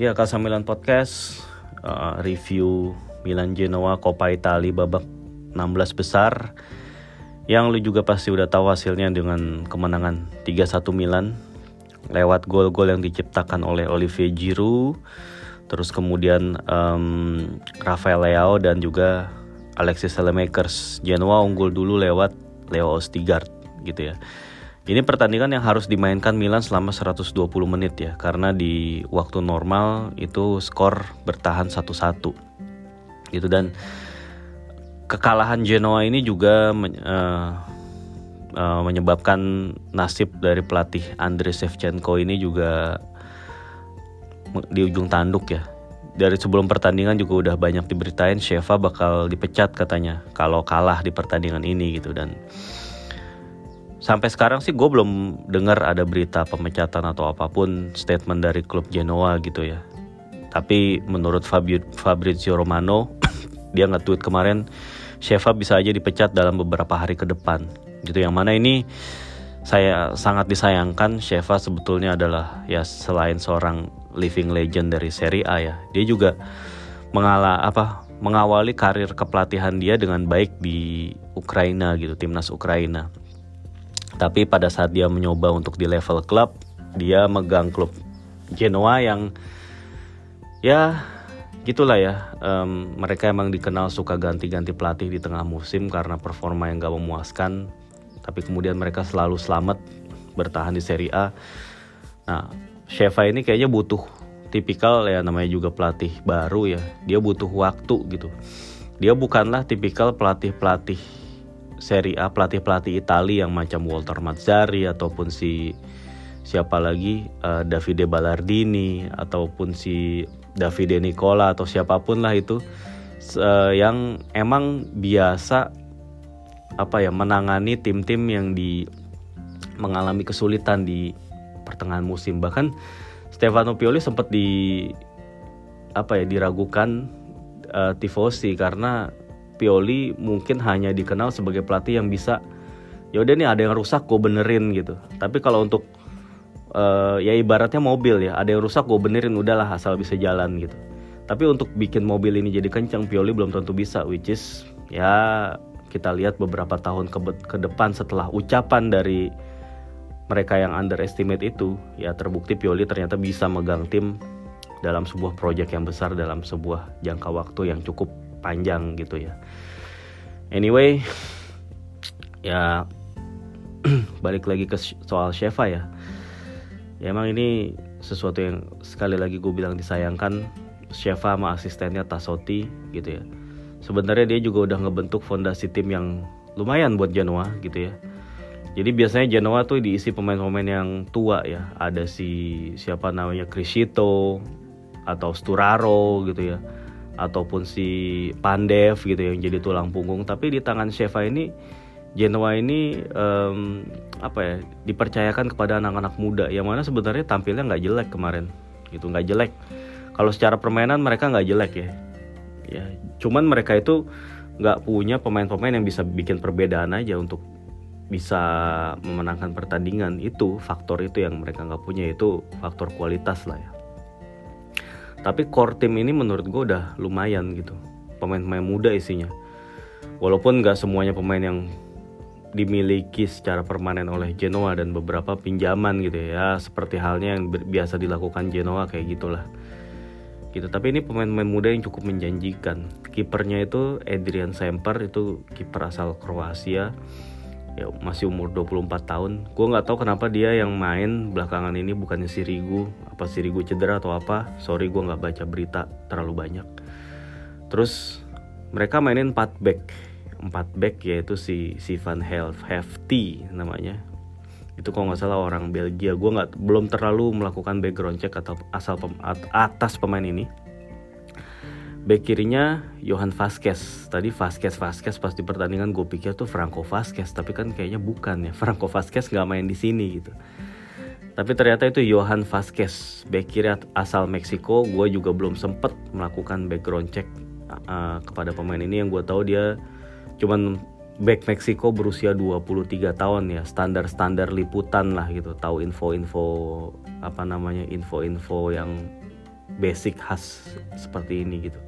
Ya, Kasamilan Podcast uh, review Milan Genoa Coppa Italia babak 16 besar. Yang lu juga pasti udah tahu hasilnya dengan kemenangan 3-1 Milan. Lewat gol-gol yang diciptakan oleh Olivier Giroud. Terus kemudian um, Rafael Leao dan juga Alexis Saelemaekers Genoa unggul dulu lewat Leo Ostigard gitu ya ini pertandingan yang harus dimainkan Milan selama 120 menit ya karena di waktu normal itu skor bertahan satu-satu gitu dan kekalahan Genoa ini juga men, uh, uh, menyebabkan nasib dari pelatih Andriy Shevchenko ini juga di ujung tanduk ya. Dari sebelum pertandingan juga udah banyak diberitain Sheva bakal dipecat katanya kalau kalah di pertandingan ini gitu dan sampai sekarang sih gue belum dengar ada berita pemecatan atau apa pun statement dari klub Genoa gitu ya. Tapi menurut Fabrizio Romano, dia nge-tweet kemarin, Sheva bisa aja dipecat dalam beberapa hari ke depan. Gitu yang mana ini saya sangat disayangkan Sheva sebetulnya adalah ya selain seorang living legend dari Serie A ya, dia juga mengalah apa mengawali karir kepelatihan dia dengan baik di Ukraina gitu, timnas Ukraina tapi pada saat dia mencoba untuk di level klub, dia megang klub Genoa yang ya gitulah ya. Um, mereka emang dikenal suka ganti-ganti pelatih di tengah musim karena performa yang gak memuaskan. Tapi kemudian mereka selalu selamat bertahan di Serie A. Nah, Sheva ini kayaknya butuh tipikal ya namanya juga pelatih baru ya. Dia butuh waktu gitu. Dia bukanlah tipikal pelatih-pelatih Serie A pelatih-pelatih Italia yang macam Walter Mazzari ataupun si siapa lagi? Uh, Davide Ballardini ataupun si Davide Nicola atau siapa pun lah itu uh, yang emang biasa apa ya menangani tim-tim yang di mengalami kesulitan di pertengahan musim. Bahkan Stefano Pioli sempat di apa ya diragukan uh, tifosi karena Pioli mungkin hanya dikenal sebagai pelatih yang bisa ya udah nih ada yang rusak gue benerin gitu. Tapi kalau untuk uh, ya ibaratnya mobil ya ada yang rusak gue benerin udahlah asal bisa jalan gitu. Tapi untuk bikin mobil ini jadi kencang Pioli belum tentu bisa which is ya kita lihat beberapa tahun ke, ke depan setelah ucapan dari mereka yang underestimate itu ya terbukti Pioli ternyata bisa megang tim dalam sebuah proyek yang besar dalam sebuah jangka waktu yang cukup panjang gitu ya. Anyway ya balik lagi ke soal Sheva ya. Ya emang ini sesuatu yang sekali lagi gue bilang disayangkan Sheva sama asistennya Tasoti gitu ya. Sebenarnya dia juga udah ngebentuk fondasi tim yang lumayan buat Genoa gitu ya. Jadi biasanya Genoa tuh diisi pemain-pemain yang tua ya. Ada si siapa namanya Crisito atau Sturaro gitu ya ataupun si Pandev gitu yang jadi tulang punggung. Tapi di tangan Sheva ini Genoa ini um, apa ya dipercayakan kepada anak-anak muda yang mana sebenarnya tampilnya nggak jelek kemarin gitu nggak jelek. Kalau secara permainan mereka nggak jelek ya. Ya cuman mereka itu nggak punya pemain-pemain yang bisa bikin perbedaan aja untuk bisa memenangkan pertandingan. Itu faktor itu yang mereka nggak punya itu faktor kualitas lah ya tapi core tim ini menurut gue udah lumayan gitu. Pemain-pemain muda isinya. Walaupun nggak semuanya pemain yang dimiliki secara permanen oleh Genoa dan beberapa pinjaman gitu ya. Seperti halnya yang biasa dilakukan Genoa kayak gitulah. Gitu. Tapi ini pemain-pemain muda yang cukup menjanjikan. Kipernya itu Adrian Semper itu kiper asal Kroasia ya masih umur 24 tahun. Gue nggak tahu kenapa dia yang main belakangan ini bukannya Sirigu apa Sirigu cedera atau apa? Sorry gue nggak baca berita terlalu banyak. Terus mereka mainin 4 back. 4 back yaitu si si Van Hefty namanya. Itu kalau nggak salah orang Belgia. Gue nggak belum terlalu melakukan background check atau asal pem, atas pemain ini Back kirinya Johan Vasquez. Tadi Vasquez Vasquez pas di pertandingan gue pikir tuh Franco Vasquez, tapi kan kayaknya bukan ya. Franco Vasquez nggak main di sini gitu. Tapi ternyata itu Johan Vasquez, back kiri asal Meksiko. Gue juga belum sempet melakukan background check uh, kepada pemain ini yang gue tahu dia cuman back Meksiko berusia 23 tahun ya standar-standar liputan lah gitu tahu info-info apa namanya info-info yang basic khas seperti ini gitu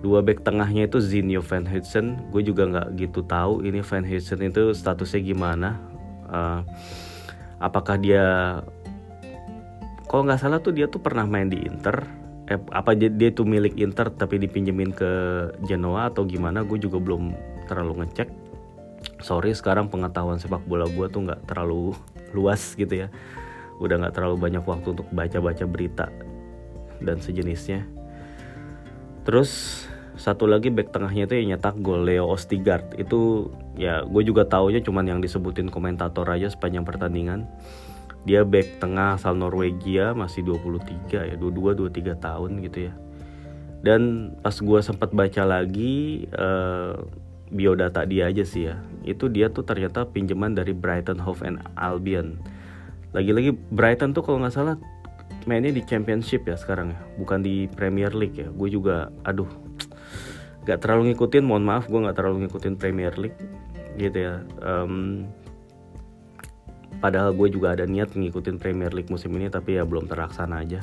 dua back tengahnya itu Zinho Van Hudson. Gue juga nggak gitu tahu ini Van Hudson itu statusnya gimana. Uh, apakah dia kalau nggak salah tuh dia tuh pernah main di Inter. Eh, apa dia, dia tuh milik Inter tapi dipinjemin ke Genoa atau gimana? Gue juga belum terlalu ngecek. Sorry sekarang pengetahuan sepak bola gue tuh nggak terlalu luas gitu ya. Udah nggak terlalu banyak waktu untuk baca-baca berita dan sejenisnya. Terus satu lagi back tengahnya itu yang nyetak gol Leo Ostigard. Itu ya gue juga taunya cuman yang disebutin komentator aja sepanjang pertandingan. Dia back tengah asal Norwegia masih 23 ya 22 23 tahun gitu ya. Dan pas gue sempat baca lagi uh, biodata dia aja sih ya. Itu dia tuh ternyata pinjaman dari Brighton Hove and Albion. Lagi-lagi Brighton tuh kalau nggak salah mainnya di Championship ya sekarang ya bukan di Premier League ya. Gue juga aduh gak terlalu ngikutin mohon maaf gue gak terlalu ngikutin Premier League gitu ya. Um, padahal gue juga ada niat ngikutin Premier League musim ini tapi ya belum terlaksana aja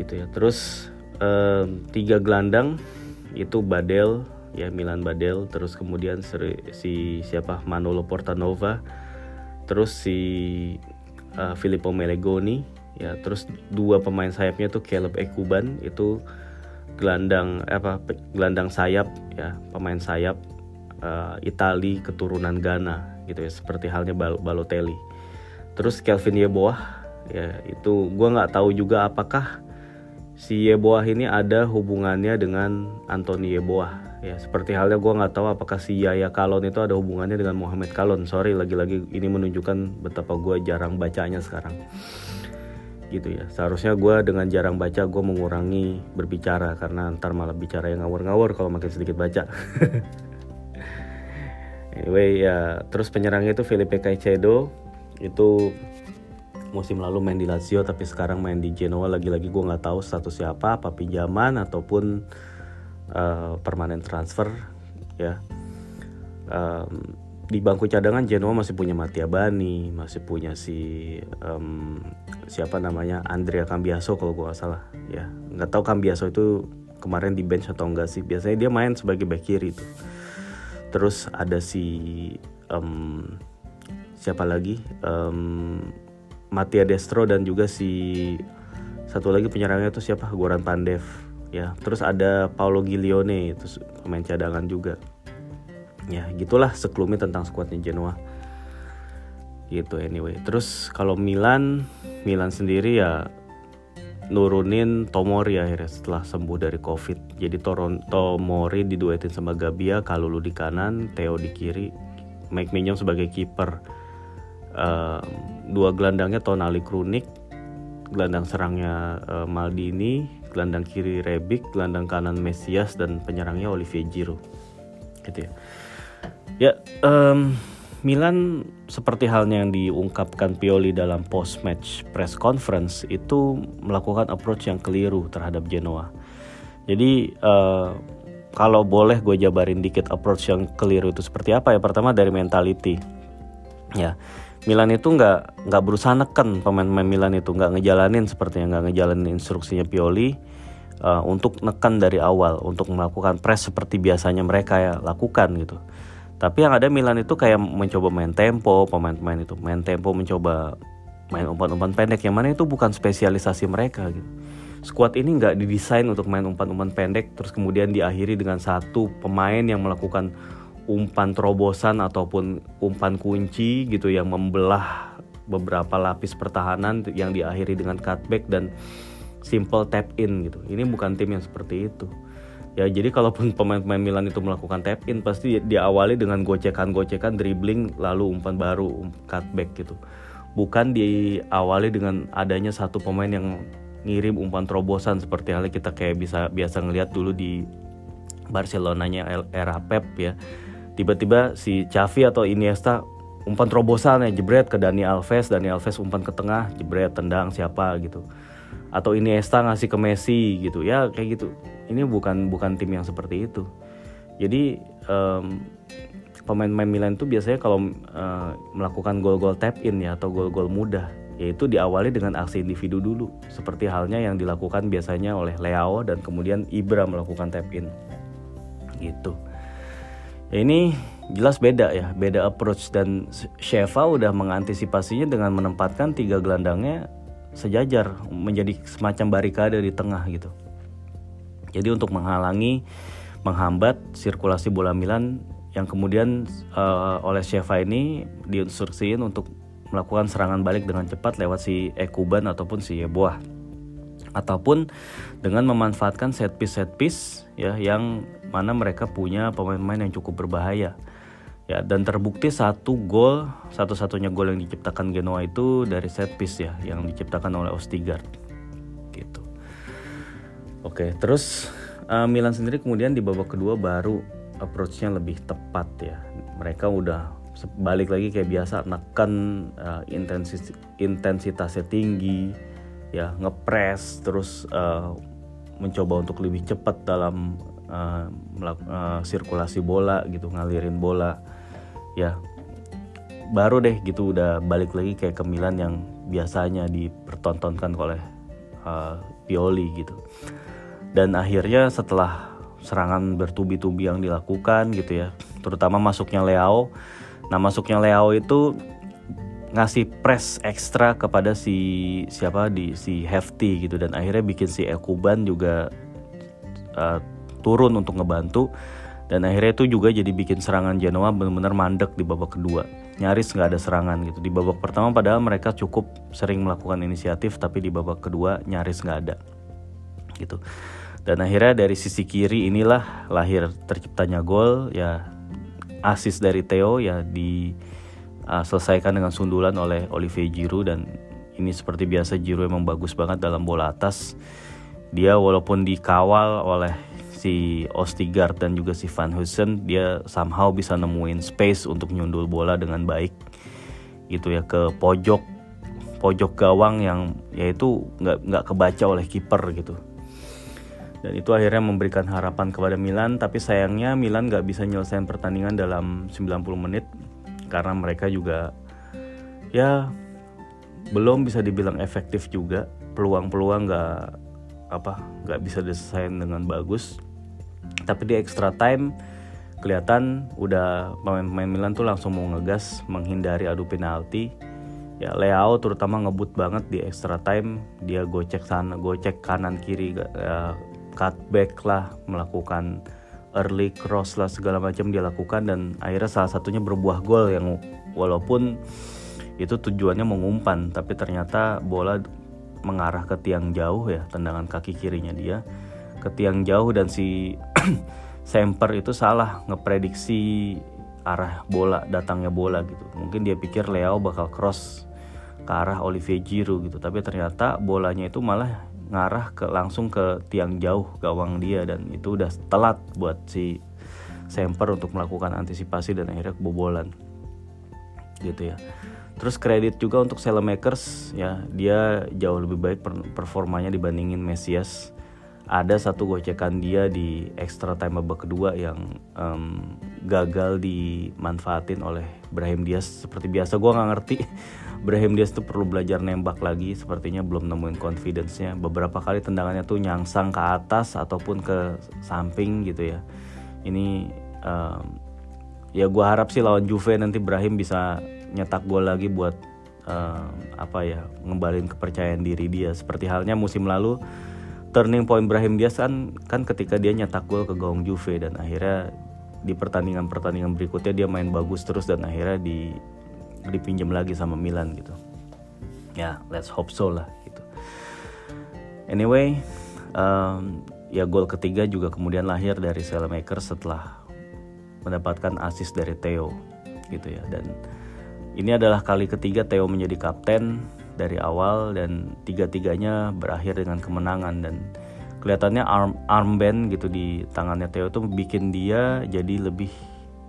gitu ya. Terus um, tiga gelandang itu Badel ya Milan Badel terus kemudian si siapa Manolo Portanova terus si uh, Filippo Melegoni ya terus dua pemain sayapnya tuh Caleb Ekuban itu gelandang apa gelandang sayap ya pemain sayap uh, Itali keturunan Ghana gitu ya seperti halnya Bal Balotelli. Terus Kelvin Yeboah ya itu gue nggak tahu juga apakah si Yeboah ini ada hubungannya dengan Anthony Yeboah. Ya seperti halnya gue nggak tahu apakah si Yaya Kalon itu ada hubungannya dengan Mohamed Kalon. Sorry lagi-lagi ini menunjukkan betapa gue jarang bacanya sekarang gitu ya. Seharusnya gue dengan jarang baca gue mengurangi berbicara karena ntar malah bicara yang ngawur-ngawur kalau makin sedikit baca. Anyway ya terus penyerangnya itu Felipe Caicedo. Itu musim lalu main di Lazio tapi sekarang main di Genoa. Lagi-lagi gue nggak tahu status siapa apa pinjaman ataupun uh, permanen transfer ya. Um, di bangku cadangan Genoa masih punya Mattia Bani, masih punya si um, siapa namanya Andrea Cambiaso kalau gue gak salah ya. Nggak tahu Cambiaso itu kemarin di bench atau enggak sih. Biasanya dia main sebagai back kiri itu terus ada si um, siapa lagi? Um, Mattia Destro dan juga si satu lagi penyerangnya itu siapa? Goran Pandev ya. Terus ada Paulo Giglione itu pemain cadangan juga ya gitulah sekelumit tentang skuadnya Genoa. Gitu anyway. Terus kalau Milan Milan sendiri ya nurunin Tomori akhirnya setelah sembuh dari covid. Jadi Tomori diduetin sama Gabia Kalulu di kanan Theo di kiri Mike Mignon sebagai kiper. Uh, dua gelandangnya Tonali Krunik gelandang serangnya uh, Maldini gelandang kiri Rebic gelandang kanan Mesias dan penyerangnya Olivier Giroud. Gitu ya Ya, um, Milan seperti halnya yang diungkapkan Pioli dalam post-match press conference itu melakukan approach yang keliru terhadap Genoa. Jadi uh, kalau boleh gue jabarin dikit approach yang keliru itu seperti apa ya? Pertama dari mentality. Ya, Milan itu nggak nggak berusaha neken pemain-pemain Milan itu nggak ngejalanin seperti yang nggak ngejalanin instruksinya Pioli uh, untuk neken dari awal untuk melakukan press seperti biasanya mereka ya lakukan gitu tapi yang ada Milan itu kayak mencoba main tempo pemain-pemain itu main tempo mencoba main umpan-umpan pendek. Yang mana itu bukan spesialisasi mereka gitu. Squad ini nggak didesain untuk main umpan-umpan pendek terus kemudian diakhiri dengan satu pemain yang melakukan umpan terobosan ataupun umpan kunci gitu yang membelah beberapa lapis pertahanan yang diakhiri dengan cutback dan simple tap in gitu. Ini bukan tim yang seperti itu ya jadi kalaupun pemain-pemain Milan itu melakukan tap in pasti diawali dengan gocekan-gocekan dribbling lalu umpan baru um, cutback gitu. Bukan diawali dengan adanya satu pemain yang ngirim umpan terobosan seperti halnya kita kayak bisa biasa ngelihat dulu di Barcelonanya era Pep ya. Tiba-tiba si Xavi atau Iniesta umpan terobosan ya jebret ke Dani Alves Dani Alves umpan ke tengah jebret tendang siapa gitu atau Iniesta ngasih ke Messi gitu. Ya kayak gitu. Ini bukan bukan tim yang seperti itu. Jadi um, pemain-pemain Milan itu biasanya kalau uh, melakukan gol-gol tap in ya atau gol-gol mudah yaitu diawali dengan aksi individu dulu. Seperti halnya yang dilakukan biasanya oleh Leao dan kemudian Ibra melakukan tap in. Gitu. Ya ini jelas beda ya beda approach. Dan Sheva udah mengantisipasinya dengan menempatkan tiga gelandangnya sejajar menjadi semacam barikade di tengah gitu. Jadi untuk menghalangi menghambat sirkulasi bola Milan yang kemudian uh, oleh Sheva ini diinstruksiin untuk melakukan serangan balik dengan cepat lewat si Ekuban ataupun si Yeboah ataupun dengan memanfaatkan set piece set piece ya yang mana mereka punya pemain-pemain yang cukup berbahaya ya dan terbukti satu gol satu-satunya gol yang diciptakan Genoa itu dari set piece ya yang diciptakan oleh Ostigard gitu. Oke terus uh, Milan sendiri kemudian di babak kedua baru approachnya lebih tepat ya. Mereka udah balik lagi kayak biasa neken uh, intensitas intensitasnya tinggi ya ngepres terus uh, mencoba untuk lebih cepat dalam uh, uh, sirkulasi bola gitu ngalirin bola ya baru deh gitu udah balik lagi kayak ke Milan yang biasanya dipertontonkan oleh uh, Pioli gitu. Dan akhirnya setelah serangan bertubi-tubi yang dilakukan gitu ya terutama masuknya Leao. Nah masuknya Leo itu ngasih press ekstra kepada si siapa di si Hefty gitu. Dan akhirnya bikin si Ekuban juga uh, turun untuk ngebantu dan akhirnya itu juga jadi bikin serangan Genoa benar-benar mandek di babak kedua. Nyaris nggak ada serangan gitu. Di babak pertama padahal mereka cukup sering melakukan inisiatif tapi di babak kedua nyaris nggak ada. Gitu. Dan akhirnya dari sisi kiri inilah lahir terciptanya gol ya asis dari Theo ya diselesaikan uh, dengan sundulan oleh Olivier Giroud. Dan ini seperti biasa Giroud emang bagus banget dalam bola atas. Dia walaupun dikawal oleh si Ostigard dan juga si Van Husen, dia somehow bisa nemuin space untuk nyundul bola dengan baik. Gitu ya ke pojok pojok gawang yang yaitu nggak nggak kebaca oleh kiper gitu. Dan itu akhirnya memberikan harapan kepada Milan tapi sayangnya Milan gak bisa nyelesain pertandingan dalam 90 menit karena mereka juga ya belum bisa dibilang efektif juga. Peluang-peluang gak apa nggak bisa diselesain dengan bagus tapi di extra time kelihatan udah pemain-pemain Milan tuh langsung mau ngegas menghindari adu penalti. Ya Leao terutama ngebut banget di extra time. Dia gocek sana gocek kanan kiri uh, cutback lah melakukan early cross lah segala macam dia lakukan. Dan akhirnya salah satunya berbuah gol yang walaupun itu tujuannya mengumpan tapi ternyata bola mengarah ke tiang jauh ya tendangan kaki kirinya dia. Ke tiang jauh dan si Semper itu salah ngeprediksi arah bola datangnya bola gitu. Mungkin dia pikir Leo bakal cross ke arah Olivier Giroud gitu. Tapi ternyata bolanya itu malah ngarah ke langsung ke tiang jauh gawang dia. Dan itu udah telat buat si Semper untuk melakukan antisipasi dan akhirnya kebobolan. Gitu ya. Terus kredit juga untuk Selemakers ya dia jauh lebih baik performanya dibandingin Mesias ada satu gocekan dia di extra time babak kedua yang um, gagal dimanfaatin oleh Brahim Diaz. Seperti biasa gue nggak ngerti. Brahim Diaz tuh perlu belajar nembak lagi. Sepertinya belum nemuin confidence-nya. Beberapa kali tendangannya tuh nyangsang ke atas ataupun ke samping gitu ya. Ini um, ya gue harap sih lawan Juve nanti Brahim bisa nyetak gol lagi buat um, apa ya ngembalin kepercayaan diri dia. Seperti halnya musim lalu turning point Brahim Diaz kan kan ketika dia nyetak gol ke gawang Juve dan akhirnya di pertandingan-pertandingan berikutnya dia main bagus terus dan akhirnya di dipinjam lagi sama Milan gitu. Ya let's hope so lah gitu. Anyway um, ya gol ketiga juga kemudian lahir dari Selemaker setelah mendapatkan assist dari Theo gitu ya. Dan ini adalah kali ketiga Theo menjadi kapten dari awal dan tiga-tiganya berakhir dengan kemenangan dan kelihatannya arm armband gitu di tangannya Theo tuh bikin dia jadi lebih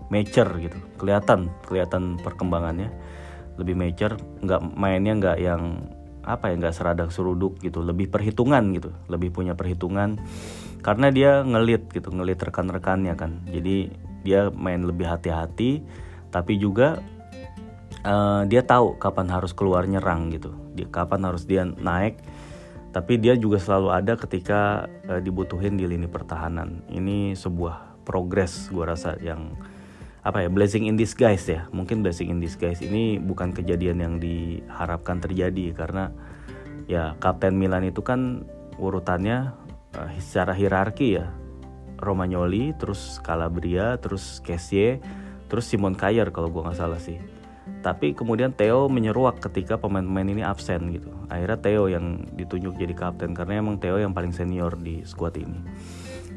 mature gitu. Kelihatan kelihatan perkembangannya. Lebih mature nggak mainnya nggak yang apa ya nggak seradak seruduk gitu. Lebih perhitungan gitu lebih punya perhitungan. Karena dia ngelit gitu ngelit rekan-rekannya kan. Jadi dia main lebih hati-hati tapi juga uh, dia tahu kapan harus keluar nyerang gitu. Dia, kapan harus dia naik. Tapi dia juga selalu ada ketika uh, dibutuhin di lini pertahanan. Ini sebuah progres gue rasa yang apa ya blessing in disguise ya. Mungkin blessing in disguise ini bukan kejadian yang diharapkan terjadi. Karena ya kapten Milan itu kan urutannya uh, secara hierarki ya. Romagnoli terus Calabria terus Kessie terus Simon Kayer kalau gue nggak salah sih tapi kemudian Theo menyeruak ketika pemain-pemain ini absen gitu. Akhirnya Theo yang ditunjuk jadi kapten karena emang Theo yang paling senior di squad ini.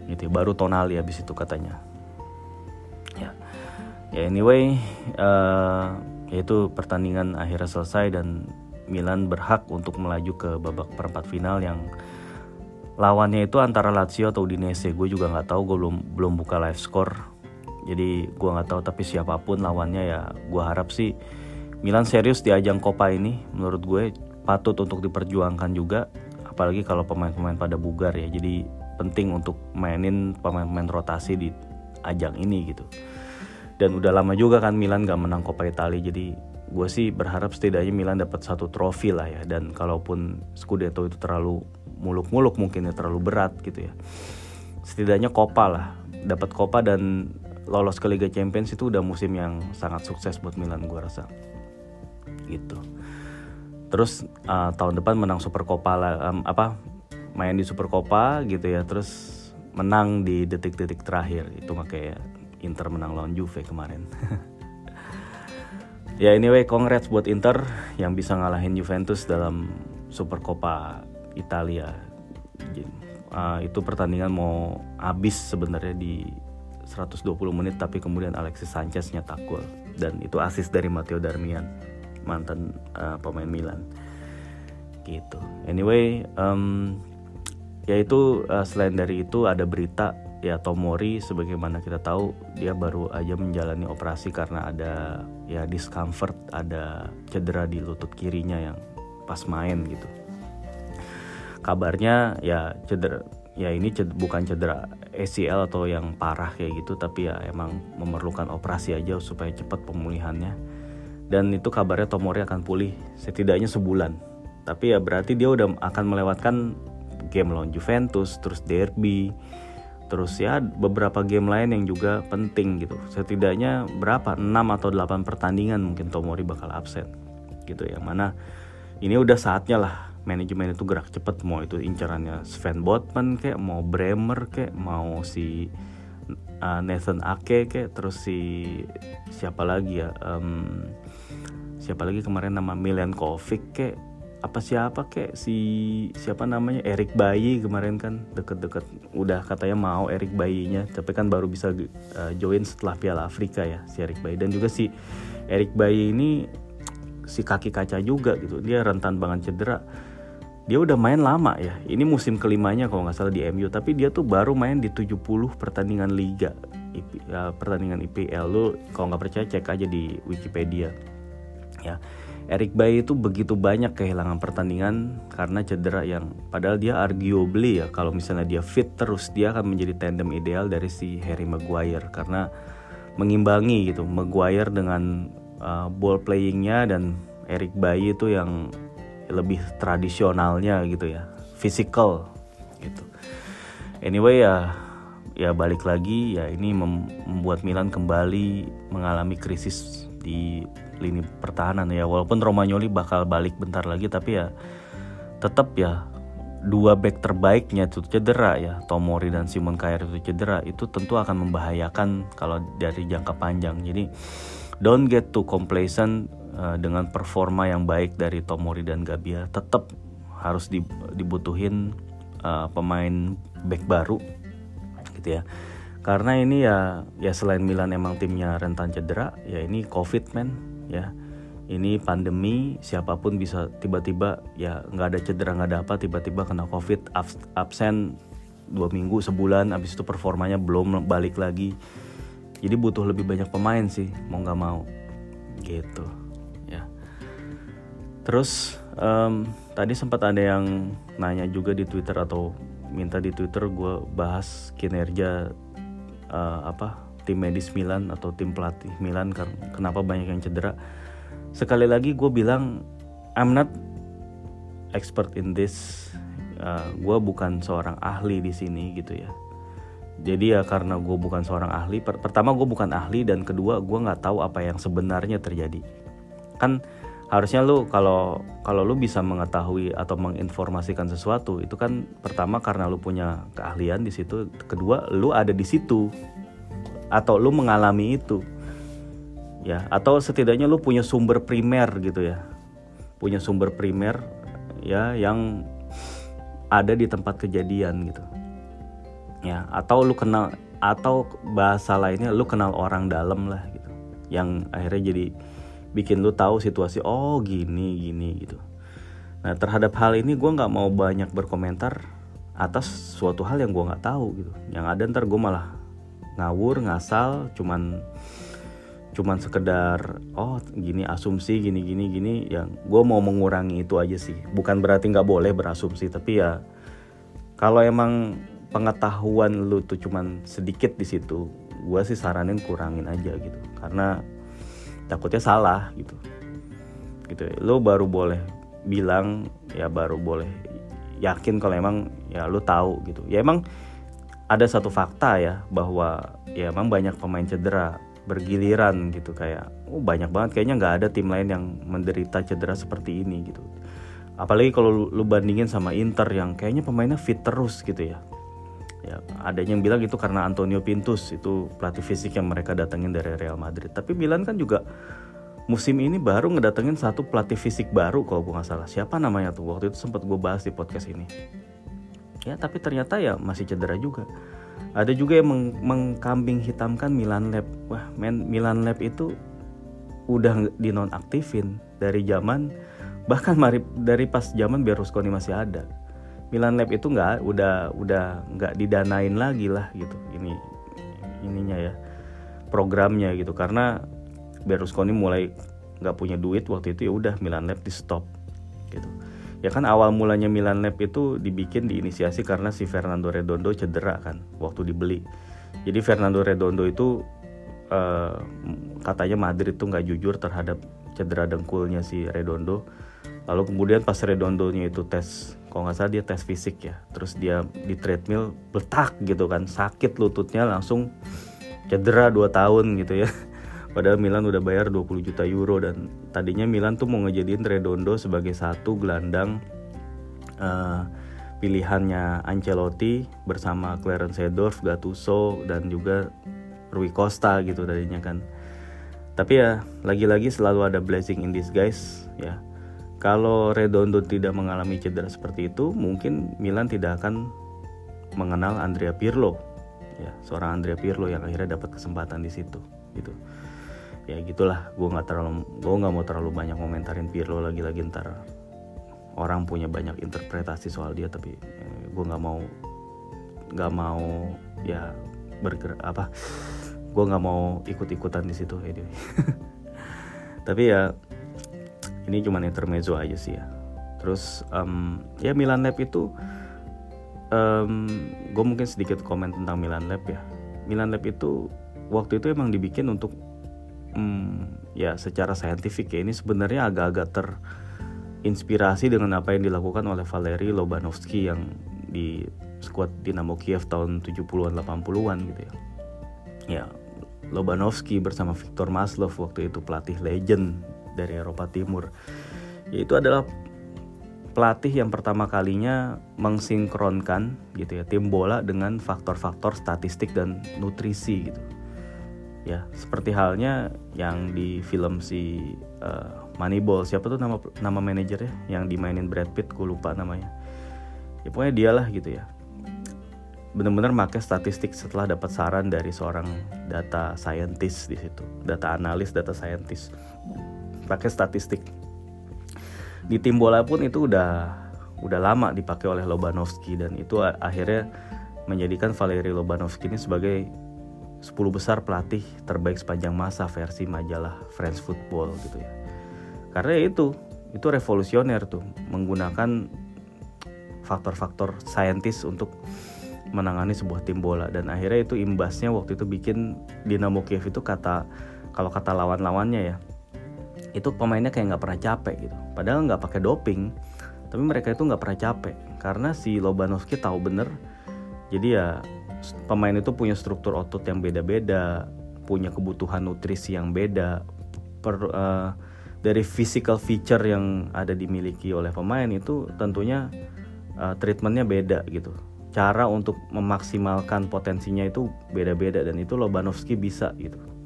Gitu baru Tonali habis itu katanya. Ya. Ya anyway uh, yaitu pertandingan akhirnya selesai dan Milan berhak untuk melaju ke babak perempat final yang lawannya itu antara Lazio atau Udinese. Gue juga nggak tahu gue belum belum buka live score jadi gue nggak tahu tapi siapa pun lawannya ya gue harap sih Milan serius di ajang Copa ini menurut gue patut untuk diperjuangkan juga apalagi kalau pemain-pemain pada bugar ya. Jadi penting untuk mainin pemain-pemain rotasi di ajang ini gitu. Dan udah lama juga kan Milan gak menang Coppa Italia jadi gue sih berharap setidaknya Milan dapat satu trofi lah ya. Dan kalaupun Scudetto itu terlalu muluk-muluk mungkin ya terlalu berat gitu ya. Setidaknya Coppa lah dapat Coppa dan lolos ke Liga Champions itu udah musim yang sangat sukses buat Milan gue rasa gitu terus uh, tahun depan menang Super Copa lah um, apa main di Super Copa gitu ya terus menang di detik-detik terakhir itu makanya Inter menang lawan Juve kemarin. ya anyway, congrats buat Inter yang bisa ngalahin Juventus dalam Super Coppa Italia. Uh, itu pertandingan mau habis sebenarnya di 120 menit tapi kemudian Alexis Sanchez nyetak gol dan itu asis dari Matteo Darmian mantan uh, pemain Milan. Gitu. Anyway um, ya itu uh, selain dari itu ada berita ya Tomori sebagaimana kita tahu dia baru aja menjalani operasi karena ada ya discomfort ada cedera di lutut kirinya yang pas main gitu. Kabarnya ya cedera ya ini cedera, bukan cedera ACL atau yang parah kayak gitu tapi ya emang memerlukan operasi aja supaya cepat pemulihannya. Dan itu kabarnya Tomori akan pulih setidaknya sebulan. Tapi ya berarti dia udah akan melewatkan game lawan Juventus terus derby terus ya beberapa game lain yang juga penting gitu. Setidaknya berapa? 6 atau 8 pertandingan mungkin Tomori bakal absen gitu. Ya mana ini udah saatnya lah manajemen itu gerak cepet mau itu incarannya Sven Botman kayak mau Bremer kayak mau si uh, Nathan Ake kayak terus si siapa lagi ya um, siapa lagi kemarin nama Milan Kovic kayak apa siapa kek si siapa namanya Erik Bayi kemarin kan deket-deket. Udah katanya mau Erik Bayinya tapi kan baru bisa uh, join setelah Piala Afrika ya si Erik Bayi dan juga si Erik Bayi ini si kaki kaca juga gitu. Dia rentan banget cedera dia udah main lama ya. Ini musim kelimanya kalau nggak salah di MU tapi dia tuh baru main di 70 pertandingan liga IP, uh, pertandingan IPL lu kalau nggak percaya cek aja di Wikipedia. Ya. Eric Bayi itu begitu banyak kehilangan pertandingan karena cedera yang padahal dia arguably ya kalau misalnya dia fit terus dia akan menjadi tandem ideal dari si Harry Maguire. Karena mengimbangi gitu Maguire dengan uh, ball playingnya dan Eric Bayi itu yang lebih tradisionalnya gitu ya. Physical gitu. Anyway ya ya balik lagi ya ini membuat Milan kembali mengalami krisis di lini pertahanan ya. Walaupun Romagnoli bakal balik bentar lagi tapi ya tetap ya dua back terbaiknya itu cedera ya. Tomori dan Simon Kjaer itu cedera itu tentu akan membahayakan kalau dari jangka panjang. Jadi don't get too complacent dengan performa yang baik dari Tomori dan Gabia tetap harus dibutuhin uh, pemain back baru gitu ya. Karena ini ya ya selain Milan emang timnya rentan cedera ya ini covid man ya. Ini pandemi siapa pun bisa tiba-tiba ya nggak ada cedera nggak ada apa tiba-tiba kena covid absen dua minggu sebulan abis itu performanya belum balik lagi. Jadi butuh lebih banyak pemain sih mau nggak mau. Gitu terus um, tadi sempat ada yang nanya juga di twitter atau minta di twitter gue bahas kinerja uh, apa tim medis Milan atau tim pelatih Milan kenapa banyak yang cedera. Sekali lagi gue bilang I'm not expert in this uh, gue bukan seorang ahli di sini gitu ya. Jadi ya karena gue bukan seorang ahli per pertama gue bukan ahli dan kedua gue nggak tahu apa yang sebenarnya terjadi. Kan harusnya lu kalau kalau lu bisa mengetahui atau menginformasikan sesuatu itu kan pertama karena lu punya keahlian di situ kedua lu ada di situ atau lu mengalami itu. Ya atau setidaknya lu punya sumber primer gitu ya. Punya sumber primer ya yang ada di tempat kejadian gitu. Ya atau lu kenal atau bahasa lainnya lu kenal orang dalam lah gitu. Yang akhirnya jadi bikin lu tahu situasi oh gini gini gitu. Nah terhadap hal ini gue nggak mau banyak berkomentar atas suatu hal yang gue nggak tahu gitu. Yang ada ntar gue malah ngawur ngasal cuman cuman sekedar oh gini asumsi gini gini gini yang gue mau mengurangi itu aja sih. Bukan berarti nggak boleh berasumsi tapi ya kalau emang pengetahuan lu tuh cuman sedikit di situ gue sih saranin kurangin aja gitu. Karena takutnya salah gitu. Gitu. Lo baru boleh bilang ya baru boleh yakin kalau emang ya lu tahu gitu. Ya emang ada satu fakta ya bahwa ya emang banyak pemain cedera bergiliran gitu. Kayak oh banyak banget kayaknya nggak ada tim lain yang menderita cedera seperti ini gitu. Apalagi kalau lu bandingin sama Inter yang kayaknya pemainnya fit terus gitu ya ya ada yang bilang itu karena Antonio Pintus itu pelatih fisik yang mereka datengin dari Real Madrid. Tapi Milan kan juga musim ini baru ngedatengin satu pelatih fisik baru kalau gue nggak salah. Siapa namanya tuh? Waktu itu sempat gue bahas di podcast ini. Ya tapi ternyata ya masih cedera juga. Ada juga yang meng mengkambing hitamkan Milan Lab. Wah men Milan Lab itu udah dinonaktifin dari zaman bahkan dari pas zaman Berlusconi masih ada Milan Lab itu nggak udah udah nggak didanain lagi lah gitu ini ininya ya programnya gitu. Karena Berlusconi mulai nggak punya duit waktu itu ya udah Milan Lab di stop gitu. Ya kan awal mulanya Milan Lab itu dibikin diinisiasi karena si Fernando Redondo cedera kan waktu dibeli. Jadi Fernando Redondo itu uh, katanya Madrid tuh nggak jujur terhadap cedera dengkulnya si Redondo. Lalu kemudian pas Redondonya itu tes kalau nggak salah dia tes fisik ya. Terus dia di treadmill letak gitu kan. Sakit lututnya langsung cedera 2 tahun gitu ya. Padahal Milan udah bayar 20 juta euro dan tadinya Milan tuh mau ngejadiin Redondo sebagai satu gelandang uh, pilihannya Ancelotti bersama Clarence Seedorf, Gattuso dan juga Rui Costa gitu tadinya kan. Tapi ya lagi-lagi selalu ada blessing in disguise ya kalau Redondo tidak mengalami cedera seperti itu, mungkin Milan tidak akan mengenal Andrea Pirlo, ya seorang Andrea Pirlo yang akhirnya dapat kesempatan di situ, gitu. Ya gitulah, gue nggak terlalu, gue nggak mau terlalu banyak komentarin Pirlo lagi-lagi ntar orang punya banyak interpretasi soal dia, tapi eh, gue nggak mau, nggak mau ya bergerak apa, gue nggak mau ikut-ikutan di situ, anyway. tapi ya ini cuma intermezzo aja sih ya. Terus um, ya Milan Lab itu um, gue mungkin sedikit komen tentang Milan Lab ya. Milan Lab itu waktu itu emang dibikin untuk um, ya secara saintifik ya. Ini sebenarnya agak-agak terinspirasi dengan apa yang dilakukan oleh Valeri Lobanovsky yang di skuad Dinamo Kiev tahun 70-an 80-an gitu ya. Ya, Lobanovsky bersama Viktor Maslov waktu itu pelatih legend dari Eropa Timur. Yaitu adalah pelatih yang pertama kalinya mengsinkronkan gitu ya tim bola dengan faktor-faktor statistik dan nutrisi gitu. Ya seperti halnya yang di film si uh, Moneyball. Siapa tuh nama nama manajernya? Yang dimainin Brad Pitt gue lupa namanya. Ya pokoknya dialah gitu ya. Benar-benar pakai statistik setelah dapat saran dari seorang data scientist di situ. Data analis data scientist pakai statistik di tim bola pun itu udah udah lama dipakai oleh Lobanovsky dan itu akhirnya menjadikan Valery Lobanovsky ini sebagai 10 besar pelatih terbaik sepanjang masa versi majalah French Football gitu ya. Karena itu itu revolusioner tuh menggunakan faktor-faktor saintis untuk menangani sebuah tim bola dan akhirnya itu imbasnya waktu itu bikin Dinamo Kiev itu kata kalau kata lawan-lawannya ya itu pemainnya kayak nggak pernah capek gitu. Padahal nggak pakai doping tapi mereka itu nggak pernah capek. Karena si Lobanovski tahu bener jadi ya pemain itu punya struktur otot yang beda-beda punya kebutuhan nutrisi yang beda. Per, uh, dari physical feature yang ada dimiliki oleh pemain itu tentunya uh, treatmentnya beda gitu. Cara untuk memaksimalkan potensinya itu beda-beda dan itu Lobanovski bisa gitu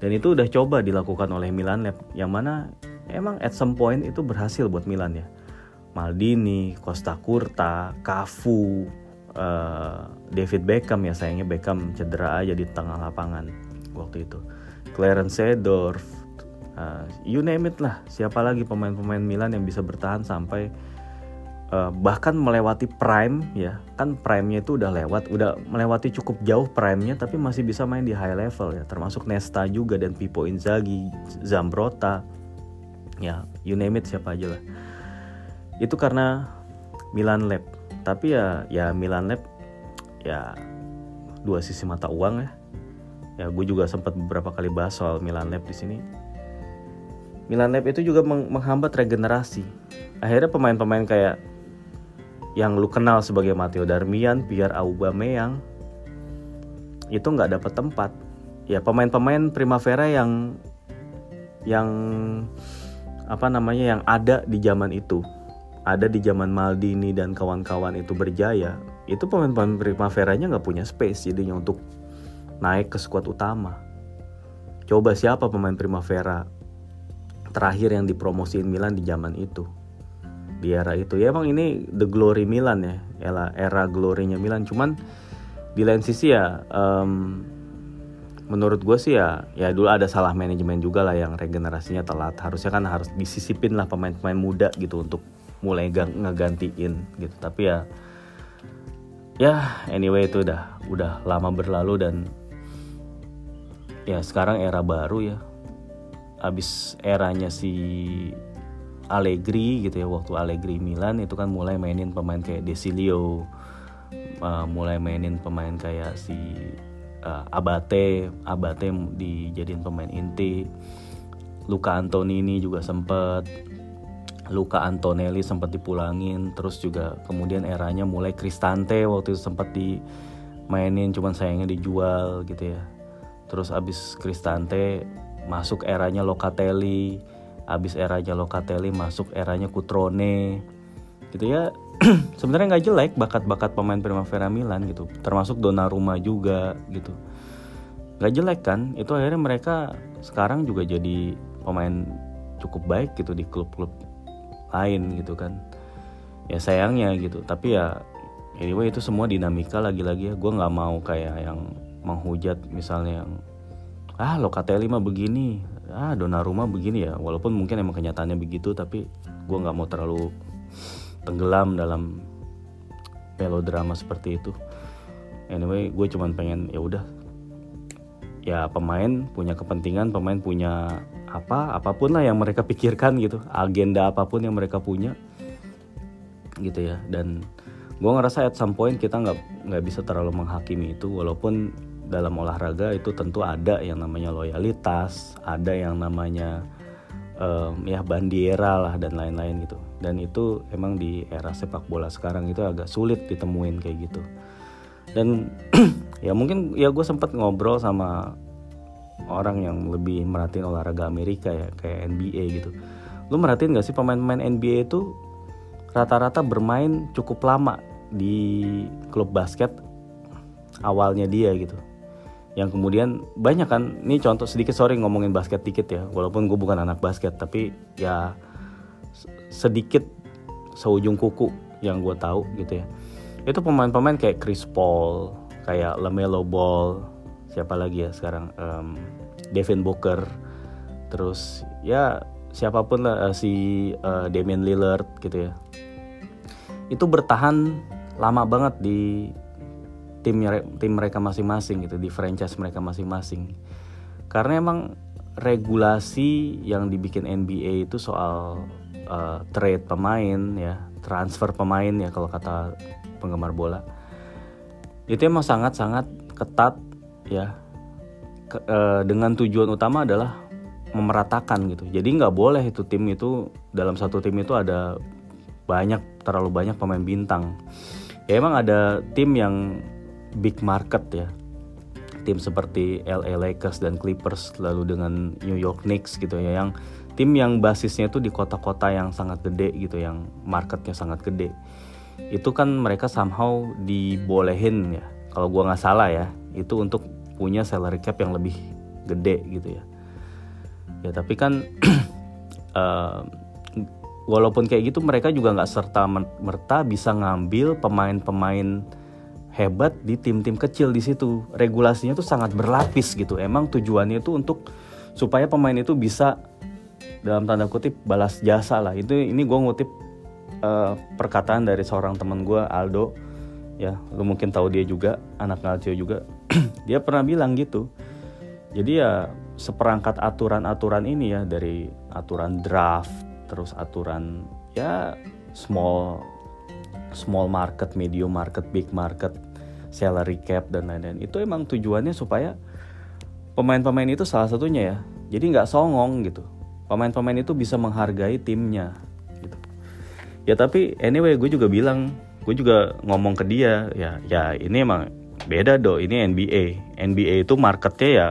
dan itu udah coba dilakukan oleh Milan Lab yang mana emang at some point itu berhasil buat Milan ya. Maldini, Costa Curta, Cafu, uh, David Beckham ya sayangnya Beckham cedera aja di tengah lapangan waktu itu. Clarence Seedorf uh, you name it lah siapa lagi pemain-pemain Milan yang bisa bertahan sampai uh, bahkan melewati prime ya kan prime-nya itu udah lewat udah melewati cukup jauh prime-nya tapi masih bisa main di high level ya. Termasuk Nesta juga dan Pippo Inzaghi Zambrotta ya you name it siapa aja lah. Itu karena Milan Lab tapi ya ya Milan Lab ya dua sisi mata uang ya. Ya gue juga sempat beberapa kali bahas soal Milan Lab di sini. Milan Lab itu juga meng menghambat regenerasi. Akhirnya pemain-pemain kayak yang lu kenal sebagai Matteo Darmian, Pierre Aubameyang itu nggak dapat tempat ya pemain-pemain Primavera yang yang apa namanya yang ada di zaman itu ada di zaman Maldini dan kawan-kawan itu berjaya, itu pemain-pemain Primaveranya nggak punya space jadinya untuk naik ke skuad utama. Coba siapa pemain Primavera terakhir yang dipromosiin Milan di zaman itu? Di era itu ya emang ini the glory Milan ya, era era glorinya Milan. Cuman di lain sisi ya, um, menurut gue sih ya, ya dulu ada salah manajemen juga lah yang regenerasinya telat. Harusnya kan harus disisipin lah pemain-pemain muda gitu untuk mulai ngegantiin gitu tapi ya ya anyway itu udah udah lama berlalu dan ya sekarang era baru ya abis eranya si Allegri gitu ya waktu Allegri Milan itu kan mulai mainin pemain kayak Desilio uh, mulai mainin pemain kayak si uh, Abate Abate dijadiin pemain inti. Luka Antonini juga sempet Luka Antonelli sempat dipulangin terus juga kemudian eranya mulai Cristante waktu itu sempat dimainin cuman sayangnya dijual gitu ya. Terus abis Cristante masuk eranya Locatelli abis eranya Locatelli masuk eranya Cutrone gitu ya. Sebenarnya nggak jelek bakat-bakat pemain Primavera Milan gitu. Termasuk Donnarumma juga gitu. Nggak jelek kan? Itu akhirnya mereka sekarang juga jadi pemain cukup baik gitu di klub-klub lain gitu kan. Ya sayangnya gitu. Tapi ya anyway itu semua dinamika lagi-lagi ya. Gue nggak mau kayak yang menghujat misalnya yang ah Locatelli mah begini ah Donnarumma begini ya. Walaupun mungkin emang kenyataannya begitu tapi gue nggak mau terlalu tenggelam dalam melodrama seperti itu. Anyway gue cuman pengen ya udah. Ya pemain punya kepentingan pemain punya apa apa pun lah yang mereka pikirkan gitu. Agenda apa pun yang mereka punya. Gitu ya. Dan gue ngerasa at some point kita nggak nggak bisa terlalu menghakimi itu walaupun dalam olahraga itu tentu ada yang namanya loyalitas ada yang namanya um, ya bandiera lah dan lain-lain gitu. Dan itu emang di era sepak bola sekarang itu agak sulit ditemuin kayak gitu. Dan ya mungkin ya gue sempat ngobrol sama orang yang lebih merhatiin olahraga Amerika ya kayak NBA gitu. Lu merhatiin gak sih pemain-pemain NBA itu rata-rata bermain cukup lama di klub basket awalnya dia gitu yang kemudian banyak kan ini contoh sedikit sorry ngomongin basket dikit ya walaupun gue bukan anak basket tapi ya sedikit seujung kuku yang gue tahu gitu ya. Itu pemain-pemain kayak Chris Paul kayak Lamelo Ball siapa lagi ya sekarang um, Devin Booker terus ya siapa pun lah uh, si uh, Damian Lillard gitu ya. Itu bertahan lama banget di tim tim mereka masing-masing gitu di franchise mereka masing-masing. Karena emang regulasi yang dibikin NBA itu soal uh, trade pemain ya transfer pemain ya kalau kata penggemar bola itu emang sangat-sangat ketat ya. Ke, uh, dengan tujuan utama adalah memeratakan gitu. Jadi nggak boleh itu tim itu dalam satu tim itu ada banyak terlalu banyak pemain bintang. Ya emang ada tim yang big market ya. Tim seperti LA Lakers dan Clippers lalu dengan New York Knicks gitu ya yang tim yang basisnya itu di kota-kota yang sangat gede gitu yang marketnya sangat gede. Itu kan mereka somehow dibolehin ya. Kalau gua nggak salah ya itu untuk punya salary cap yang lebih gede gitu ya. Ya tapi kan uh, walaupun kayak gitu mereka juga nggak serta merta bisa ngambil pemain-pemain hebat di tim-tim kecil di situ. Regulasinya tuh sangat berlapis gitu. Emang tujuannya itu untuk supaya pemain itu bisa dalam tanda kutip balas jasa lah. Itu ini gue ngutip uh, perkataan dari seorang teman gue Aldo. Ya lu mungkin tahu dia juga anak Calcio juga. Dia pernah bilang gitu. Jadi ya seperangkat aturan-aturan ini ya dari aturan draft terus aturan ya small small market medium market big market salary cap dan lain-lain. Itu emang tujuannya supaya pemain-pemain itu salah satunya ya. Jadi nggak songong gitu. Pemain-pemain itu bisa menghargai timnya gitu. Ya tapi anyway gue juga bilang gue juga ngomong ke dia ya ya ini emang beda do. Ini NBA NBA itu marketnya ya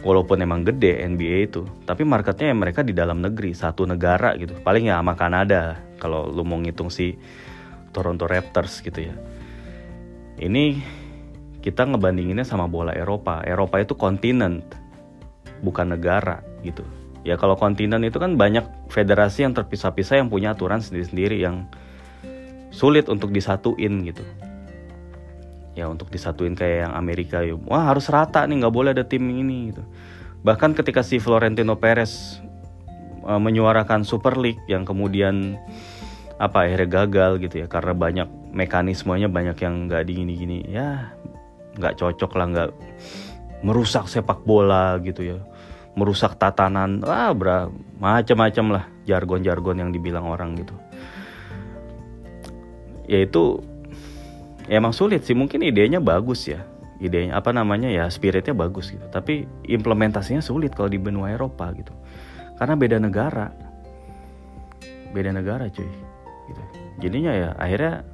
walaupun emang gede NBA itu tapi marketnya ya mereka di dalam negeri satu negara gitu. Paling ya sama Kanada kalau lu mau ngitung si Toronto Raptors gitu ya ini kita ngebandinginnya sama bola Eropa. Eropa itu kontinen bukan negara gitu. Ya kalau kontinen itu kan banyak federasi yang terpisah-pisah yang punya aturan sendiri-sendiri yang sulit untuk disatuin gitu. Ya untuk disatuin kayak yang Amerika ya wah harus rata nih nggak boleh ada tim ini gitu. Bahkan ketika si Florentino Perez uh, menyuarakan Super League yang kemudian apa akhirnya gagal gitu ya. Karena banyak mekanismenya banyak yang nggak gini-gini ya nggak cocok lah nggak merusak sepak bola gitu ya. Merusak tatanan ah bra macam-macam lah jargon-jargon yang dibilang orang gitu. Yaitu ya emang sulit sih. Mungkin idenya bagus ya. Idenya apa namanya ya spiritnya bagus gitu. Tapi implementasinya sulit kalau di benua Eropa gitu. Karena beda negara. Beda negara cuy gitu jadinya ya akhirnya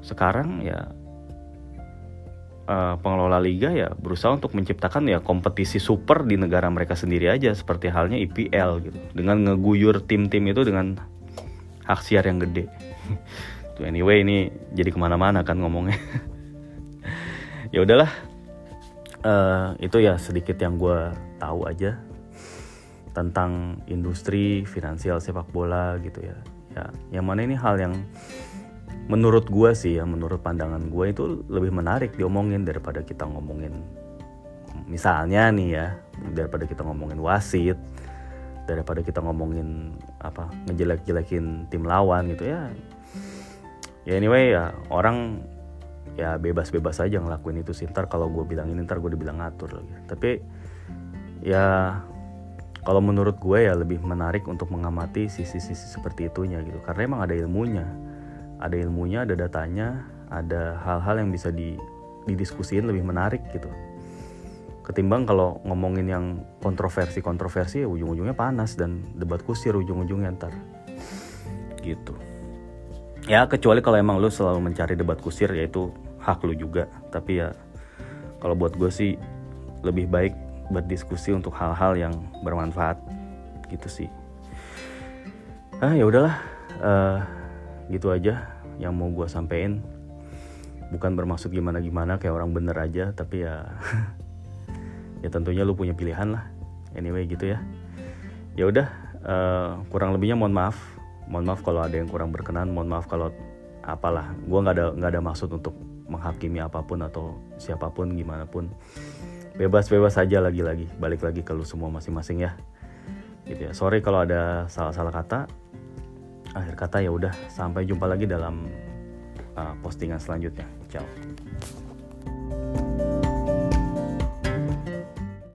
sekarang ya uh, pengelola liga ya berusaha untuk menciptakan ya kompetisi super di negara mereka sendiri aja seperti halnya IPL gitu dengan ngeguyur tim-tim itu dengan hak siar yang gede anyway ini jadi ke mana-mana kan ngomongnya. ya udahlah, uh, itu ya sedikit yang gue tahu aja tentang industri finansial sepak bola gitu ya. Ya, yang mana ini hal yang menurut gue sih ya, menurut pandangan gue itu lebih menarik diomongin daripada kita ngomongin misalnya nih ya, daripada kita ngomongin wasit, daripada kita ngomongin apa ngejelek-jelekin tim lawan gitu ya. Ya anyway ya orang ya bebas-bebas aja ngelakuin itu sih. Ntar kalau gue bilang ini ntar gue dibilang ngatur lagi. Tapi ya kalau menurut gue ya lebih menarik untuk mengamati sisi-sisi seperti itunya gitu. Karena emang ada ilmunya. Ada ilmunya ada datanya ada hal-hal yang bisa di didiskusiin lebih menarik gitu. Ketimbang kalau ngomongin yang kontroversi-kontroversi ya ujung-ujungnya panas dan debat kusir ujung-ujungnya ntar. Gitu. Ya kecuali kalau emang lu selalu mencari debat kusir yaitu hak lu juga. Tapi ya kalau buat gue sih lebih baik berdiskusi untuk hal-hal yang bermanfaat gitu sih. Ah ya udahlah uh, gitu aja yang mau gue sampein. Bukan bermaksud gimana gimana kayak orang bener aja tapi ya ya tentunya lu punya pilihan lah. Anyway gitu ya. Ya udah uh, kurang lebihnya mohon maaf. Mohon maaf kalau ada yang kurang berkenan mohon maaf kalau apalah. Gue nggak ada nggak ada maksud untuk menghakimi apa pun atau siapa pun gimana pun bebas bebas saja lagi lagi balik lagi ke lu semua masing-masing ya. Gitu ya. Sorry kalau ada salah-salah kata. Akhir kata ya udah. Sampai jumpa lagi dalam uh, postingan selanjutnya. Ciao